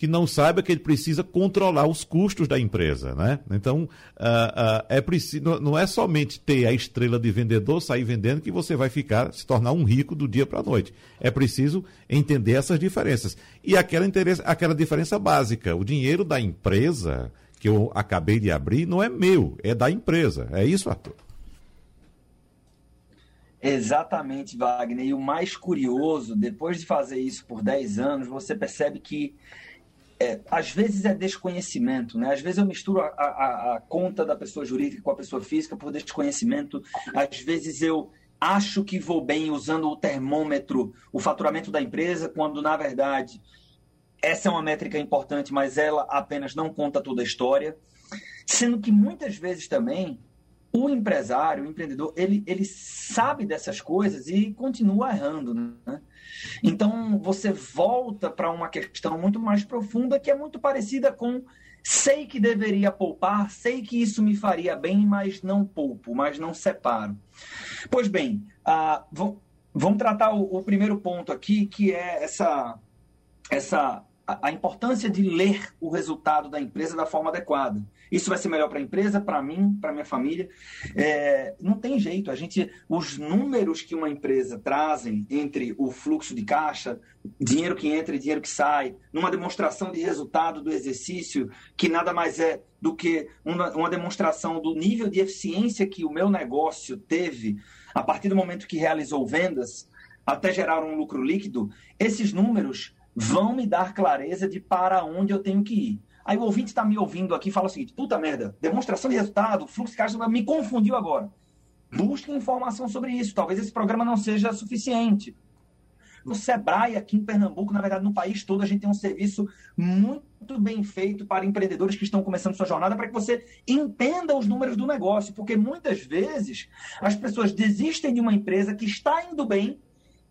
que não saiba que ele precisa controlar os custos da empresa, né? Então, uh, uh, é preciso, não é somente ter a estrela de vendedor, sair vendendo, que você vai ficar, se tornar um rico do dia para a noite. É preciso entender essas diferenças. E aquela, aquela diferença básica, o dinheiro da empresa que eu acabei de abrir não é meu, é da empresa. É isso, Arthur? Exatamente, Wagner. E o mais curioso, depois de fazer isso por 10 anos, você percebe que é, às vezes é desconhecimento, né? Às vezes eu misturo a, a, a, conta da pessoa jurídica com a pessoa física por desconhecimento. Às vezes eu acho que vou bem usando o termômetro, o faturamento da empresa, quando na verdade essa é uma métrica importante, mas ela apenas não conta toda a história. Sendo que muitas vezes também o empresário, o empreendedor, ele, ele sabe dessas coisas e continua errando. Né? Então, você volta para uma questão muito mais profunda, que é muito parecida com sei que deveria poupar, sei que isso me faria bem, mas não poupo, mas não separo. Pois bem, ah, vamos tratar o, o primeiro ponto aqui, que é essa, essa a, importância de ler o resultado da empresa da forma adequada. Isso vai ser melhor para a empresa, para mim, para minha família. É, não tem jeito. A gente, os números que uma empresa trazem entre o fluxo de caixa, dinheiro que entra e dinheiro que sai, numa demonstração de resultado do exercício, que nada mais é do que uma, uma demonstração do nível de eficiência que o meu negócio teve a partir do momento que realizou vendas até gerar um lucro líquido. Esses números vão me dar clareza de para onde eu tenho que ir. Aí o ouvinte está me ouvindo aqui e fala o seguinte: puta merda, demonstração de resultado, fluxo de caixa me confundiu agora. Busque informação sobre isso. Talvez esse programa não seja suficiente. No Sebrae, aqui em Pernambuco, na verdade, no país todo, a gente tem um serviço muito bem feito para empreendedores que estão começando sua jornada, para que você entenda os números do negócio. Porque muitas vezes as pessoas desistem de uma empresa que está indo bem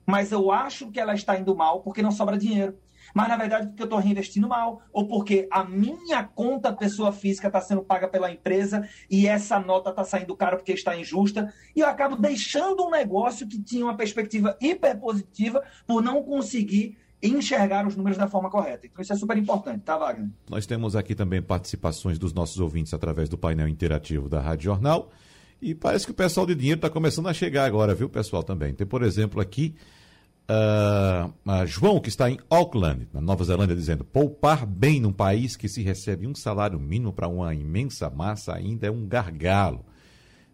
mas eu acho que ela está indo mal porque não sobra dinheiro. Mas na verdade porque eu estou reinvestindo mal, ou porque a minha conta pessoa física está sendo paga pela empresa e essa nota está saindo caro porque está injusta, e eu acabo deixando um negócio que tinha uma perspectiva hiper positiva por não conseguir enxergar os números da forma correta. Então isso é super importante, tá, Wagner? Nós temos aqui também participações dos nossos ouvintes através do painel interativo da Rádio Jornal. E parece que o pessoal de dinheiro está começando a chegar agora, viu, pessoal, também. Tem, por exemplo, aqui Uh, João, que está em Auckland, na Nova Zelândia, dizendo: poupar bem num país que se recebe um salário mínimo para uma imensa massa ainda é um gargalo.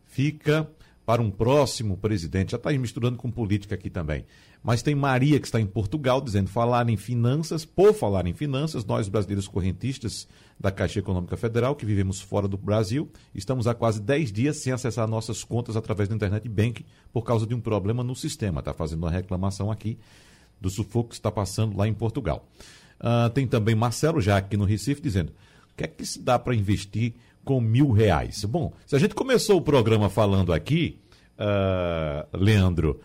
Fica para um próximo presidente. Já está misturando com política aqui também. Mas tem Maria, que está em Portugal, dizendo: falar em finanças, por falar em finanças, nós brasileiros correntistas da Caixa Econômica Federal, que vivemos fora do Brasil, estamos há quase 10 dias sem acessar nossas contas através do Internet Bank por causa de um problema no sistema. Está fazendo uma reclamação aqui do sufoco que está passando lá em Portugal. Uh, tem também Marcelo, já aqui no Recife, dizendo: o que é que se dá para investir com mil reais? Bom, se a gente começou o programa falando aqui, uh, Leandro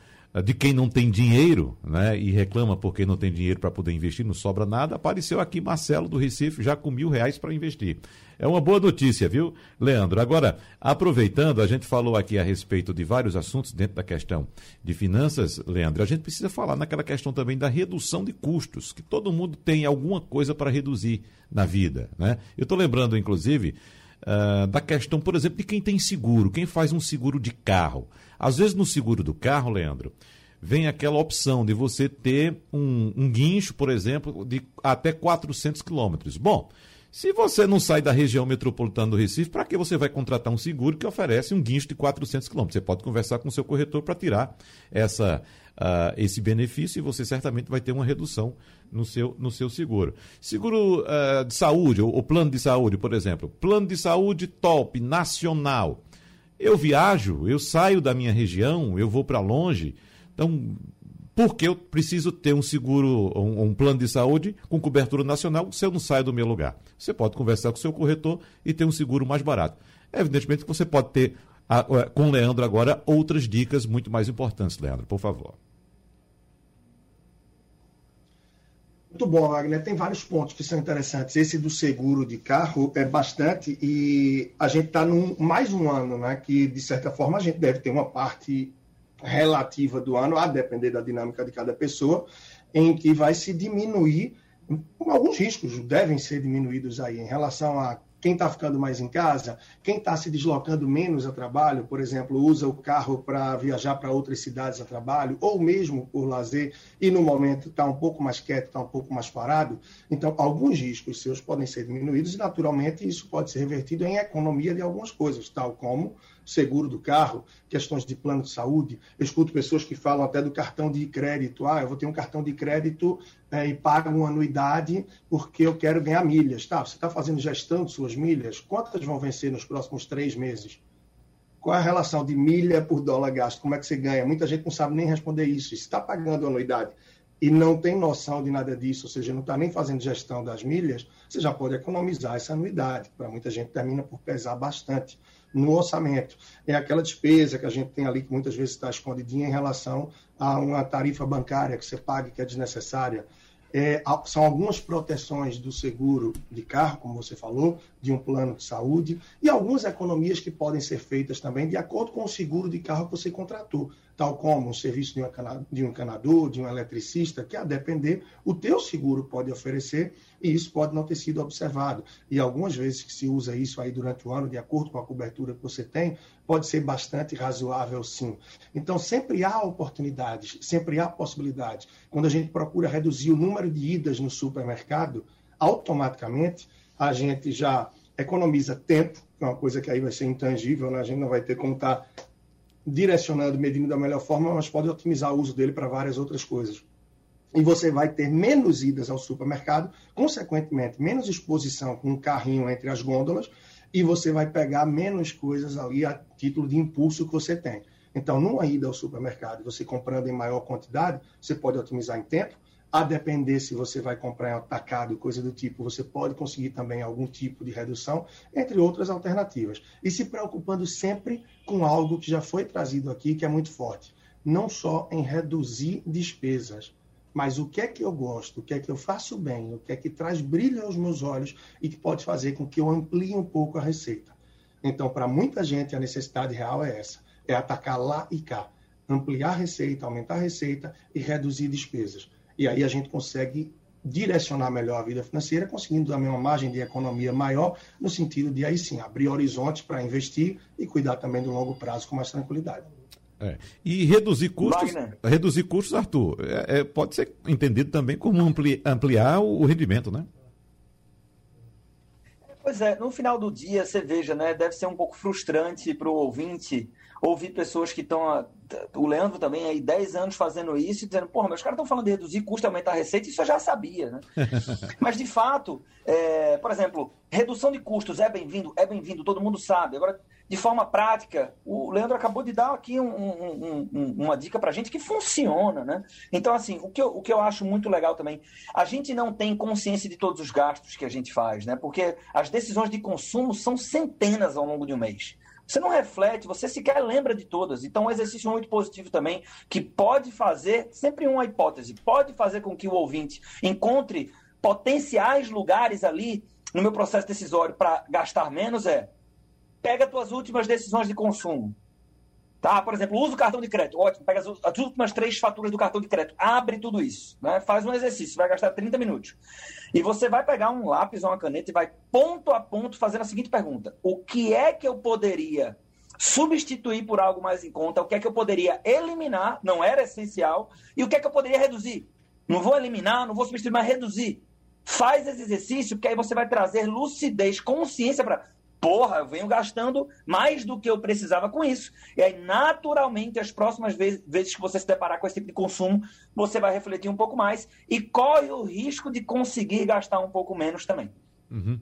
de quem não tem dinheiro né, e reclama porque não tem dinheiro para poder investir, não sobra nada, apareceu aqui Marcelo do Recife já com mil reais para investir. É uma boa notícia, viu, Leandro? Agora, aproveitando, a gente falou aqui a respeito de vários assuntos dentro da questão de finanças, Leandro, a gente precisa falar naquela questão também da redução de custos, que todo mundo tem alguma coisa para reduzir na vida. Né? Eu estou lembrando, inclusive, uh, da questão, por exemplo, de quem tem seguro, quem faz um seguro de carro. Às vezes no seguro do carro, Leandro, vem aquela opção de você ter um, um guincho, por exemplo, de até 400 quilômetros. Bom, se você não sai da região metropolitana do Recife, para que você vai contratar um seguro que oferece um guincho de 400 quilômetros? Você pode conversar com o seu corretor para tirar essa, uh, esse benefício e você certamente vai ter uma redução no seu, no seu seguro. Seguro uh, de saúde, ou, plano de saúde, por exemplo. Plano de saúde top, nacional. Eu viajo, eu saio da minha região, eu vou para longe. Então, por que eu preciso ter um seguro, um, um, plano de saúde com cobertura nacional se eu não saio do meu lugar? Você pode conversar com o seu corretor e ter um seguro mais barato. Evidentemente que você pode ter, com o Leandro agora, outras dicas muito mais importantes, Leandro, por favor. Muito bom, Wagner. Tem vários pontos que são interessantes. Esse do seguro de carro é bastante e a gente está num mais um ano, né? Que de certa forma a gente deve ter uma parte relativa do ano, a depender da dinâmica de cada pessoa, em que vai se diminuir alguns riscos devem ser diminuídos aí em relação a quem está ficando mais em casa, quem está se deslocando menos a trabalho, por exemplo, usa o carro para viajar para outras cidades a trabalho, ou mesmo por lazer, e no momento está um pouco mais quieto, está um pouco mais parado. Então, alguns riscos seus podem ser diminuídos e, naturalmente, isso pode ser revertido em economia de algumas coisas, tal como seguro do carro, questões de plano de saúde. Eu escuto pessoas que falam até do cartão de crédito. Ah, eu vou ter um cartão de crédito é, e pago uma anuidade porque eu quero ganhar milhas. Tá, você está fazendo gestão de suas milhas? Quantas vão vencer nos próximos três meses? Qual é a relação de milha por dólar gasto? Como é que você ganha? Muita gente não sabe nem responder isso. Se está pagando anuidade e não tem noção de nada disso, ou seja, não está nem fazendo gestão das milhas, você já pode economizar essa anuidade. Para muita gente termina por pesar bastante no orçamento. É aquela despesa que a gente tem ali que muitas vezes está escondidinha em relação a uma tarifa bancária que você paga que é desnecessária. É, são algumas proteções do seguro de carro, como você falou, de um plano de saúde, e algumas economias que podem ser feitas também de acordo com o seguro de carro que você contratou tal como o serviço de, uma, de um encanador, de um eletricista, que a depender, o teu seguro pode oferecer e isso pode não ter sido observado. E algumas vezes que se usa isso aí durante o ano, de acordo com a cobertura que você tem, pode ser bastante razoável sim. Então sempre há oportunidades, sempre há possibilidades. Quando a gente procura reduzir o número de idas no supermercado, automaticamente a gente já economiza tempo, que é uma coisa que aí vai ser intangível, né? a gente não vai ter como estar tá direcionando, medindo da melhor forma, mas pode otimizar o uso dele para várias outras coisas. E você vai ter menos idas ao supermercado, consequentemente, menos exposição com um carrinho entre as gôndolas, e você vai pegar menos coisas ali a título de impulso que você tem. Então, numa ida ao supermercado, você comprando em maior quantidade, você pode otimizar em tempo, a depender se você vai comprar em atacado, coisa do tipo, você pode conseguir também algum tipo de redução, entre outras alternativas. E se preocupando sempre com algo que já foi trazido aqui, que é muito forte. Não só em reduzir despesas, mas o que é que eu gosto, o que é que eu faço bem, o que é que traz brilho aos meus olhos e que pode fazer com que eu amplie um pouco a receita. Então, para muita gente, a necessidade real é essa: é atacar lá e cá, ampliar a receita, aumentar a receita e reduzir despesas. E aí a gente consegue direcionar melhor a vida financeira, conseguindo também uma margem de economia maior, no sentido de aí sim abrir horizontes para investir e cuidar também do longo prazo com mais tranquilidade. É. E reduzir custos, Wagner. reduzir custos, Arthur, é, é, pode ser entendido também como ampli, ampliar o, o rendimento, né? Pois é, no final do dia, você veja, né? Deve ser um pouco frustrante para o ouvinte ouvir pessoas que estão. O Leandro também aí 10 anos fazendo isso e dizendo, porra, meus caras estão falando de reduzir custo e aumentar a receita, isso eu já sabia, né? (laughs) Mas de fato, é, por exemplo, redução de custos é bem-vindo, é bem-vindo, todo mundo sabe. Agora, de forma prática, o Leandro acabou de dar aqui um, um, um, uma dica para a gente que funciona, né? Então, assim, o que, eu, o que eu acho muito legal também, a gente não tem consciência de todos os gastos que a gente faz, né? Porque as decisões de consumo são centenas ao longo de um mês. Você não reflete, você sequer lembra de todas. Então, um exercício muito positivo também, que pode fazer, sempre uma hipótese, pode fazer com que o ouvinte encontre potenciais lugares ali no meu processo decisório para gastar menos é pega as tuas últimas decisões de consumo. Tá? Por exemplo, usa o cartão de crédito. Ótimo, pega as, as, últimas três faturas do cartão de crédito. Abre tudo isso. Né? Faz um exercício, vai gastar 30 minutos. E você vai pegar um lápis ou uma caneta e vai ponto a ponto fazendo a seguinte pergunta: O que é que eu poderia substituir por algo mais em conta? O que é que eu poderia eliminar? Não era essencial. E o que é que eu poderia reduzir? Não vou eliminar, não vou substituir, mas reduzir. Faz esse exercício, porque aí você vai trazer lucidez, consciência para porra, eu venho gastando mais do que eu precisava com isso. E aí, naturalmente, as próximas vezes, vezes que você se deparar com esse tipo de consumo, você vai refletir um pouco mais e corre o risco de conseguir gastar um pouco menos também. Uhum.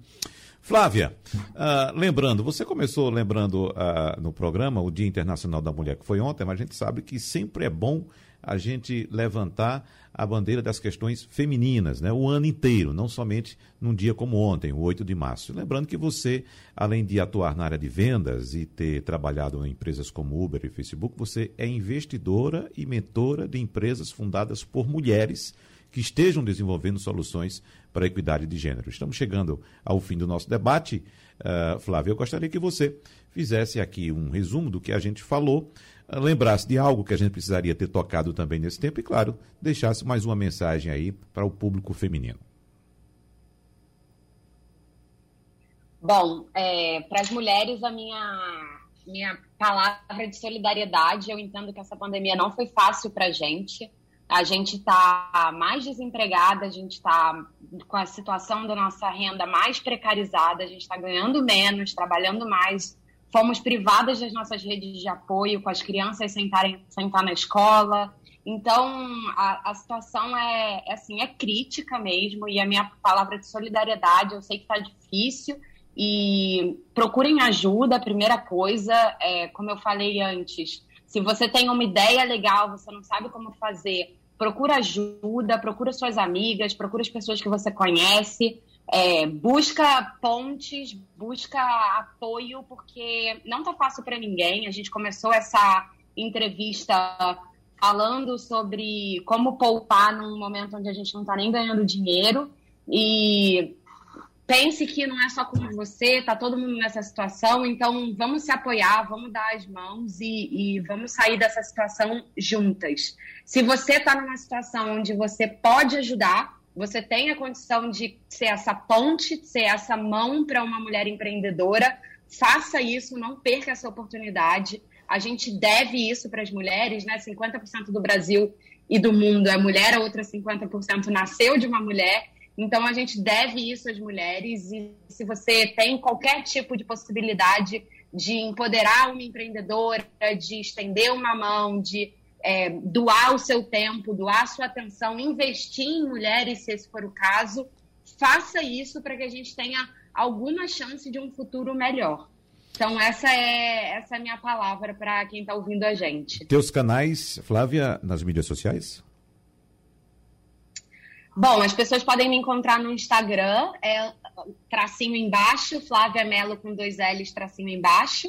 Flávia, uh, lembrando, você começou lembrando uh, no programa o Dia Internacional da Mulher, que foi ontem, mas a gente sabe que sempre é bom a gente levantar a bandeira das questões femininas, né? o ano inteiro, não somente num dia como ontem, o 8 de março. Lembrando que você, além de atuar na área de vendas e ter trabalhado em empresas como Uber e Facebook, você é investidora e mentora de empresas fundadas por mulheres que estejam desenvolvendo soluções para a equidade de gênero. Estamos chegando ao fim do nosso debate. Uh, Flávio, eu gostaria que você fizesse aqui um resumo do que a gente falou lembrasse de algo que a gente precisaria ter tocado também nesse tempo e, claro, deixasse mais uma mensagem aí para o público feminino. Bom, é, para as mulheres, a minha, minha palavra de solidariedade, eu entendo que essa pandemia não foi fácil para a gente. A gente está mais desempregada, a gente está com a situação da nossa renda mais precarizada, a gente está ganhando menos, trabalhando mais fomos privadas das nossas redes de apoio, com as crianças sentarem, sentar na escola. Então, a, a situação é, é, assim, é crítica mesmo, e a minha palavra de solidariedade, eu sei que está difícil, e procurem ajuda, a primeira coisa, é, como eu falei antes, se você tem uma ideia legal, você não sabe como fazer, procura ajuda, procura suas amigas, procura as pessoas que você conhece, é, busca pontes, busca apoio, porque não tá fácil para ninguém. A gente começou essa entrevista falando sobre como poupar num momento onde a gente não está nem ganhando dinheiro. E pense que não é só com você, tá todo mundo nessa situação, então vamos se apoiar, vamos dar as mãos e, e vamos sair dessa situação juntas. Se você está numa situação onde você pode ajudar, você tem a condição de ser essa ponte, ser essa mão para uma mulher empreendedora. Faça isso, não perca essa oportunidade. A gente deve isso para as mulheres, né? 50% do Brasil e do mundo é mulher, a outra 50% nasceu de uma mulher. Então a gente deve isso às mulheres e se você tem qualquer tipo de possibilidade de empoderar uma empreendedora, de estender uma mão, de é, doar o seu tempo, doar a sua atenção, investir em mulheres, se esse for o caso, faça isso para que a gente tenha alguma chance de um futuro melhor. Então, essa é, essa é a minha palavra para quem está ouvindo a gente. Teus canais, Flávia, nas mídias sociais? Bom, as pessoas podem me encontrar no Instagram, é tracinho embaixo, Flávia Melo com dois L's, tracinho embaixo.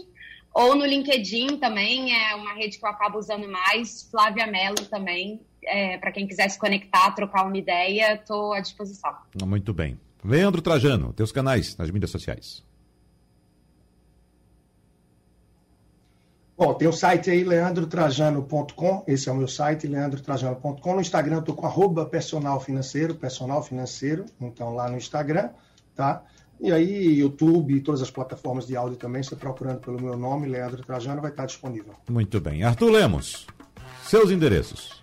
Ou no LinkedIn também, é uma rede que eu acabo usando mais. Flávia Mello também, é, para quem quiser se conectar, trocar uma ideia, estou à disposição. Muito bem. Leandro Trajano, teus canais nas mídias sociais. Bom, tem o site aí, leandrotrajano.com, esse é o meu site, leandrotrajano.com. No Instagram eu estou com arroba personal financeiro, personal financeiro, então lá no Instagram, tá? E aí, YouTube e todas as plataformas de áudio também, você procurando pelo meu nome, Leandro Trajano, vai estar disponível. Muito bem. Arthur Lemos, seus endereços.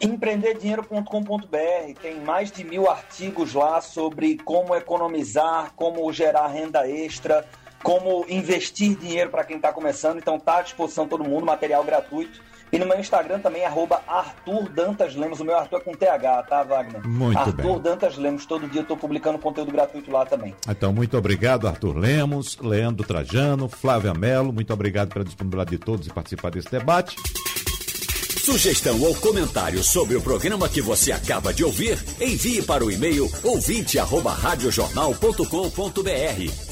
Empreenderdinheiro.com.br tem mais de mil artigos lá sobre como economizar, como gerar renda extra, como investir dinheiro para quem está começando. Então está à disposição todo mundo, material gratuito. E no meu Instagram também, arroba Arthur Dantas Lemos. O meu Arthur é com TH, tá, Wagner? Muito Arthur bem. Arthur Dantas Lemos. Todo dia eu estou publicando conteúdo gratuito lá também. Então, muito obrigado, Arthur Lemos, Leandro Trajano, Flávia Melo. Muito obrigado pela disponibilidade de todos e participar desse debate. Sugestão ou comentário sobre o programa que você acaba de ouvir, envie para o e-mail ouvinte@radiojornal.com.br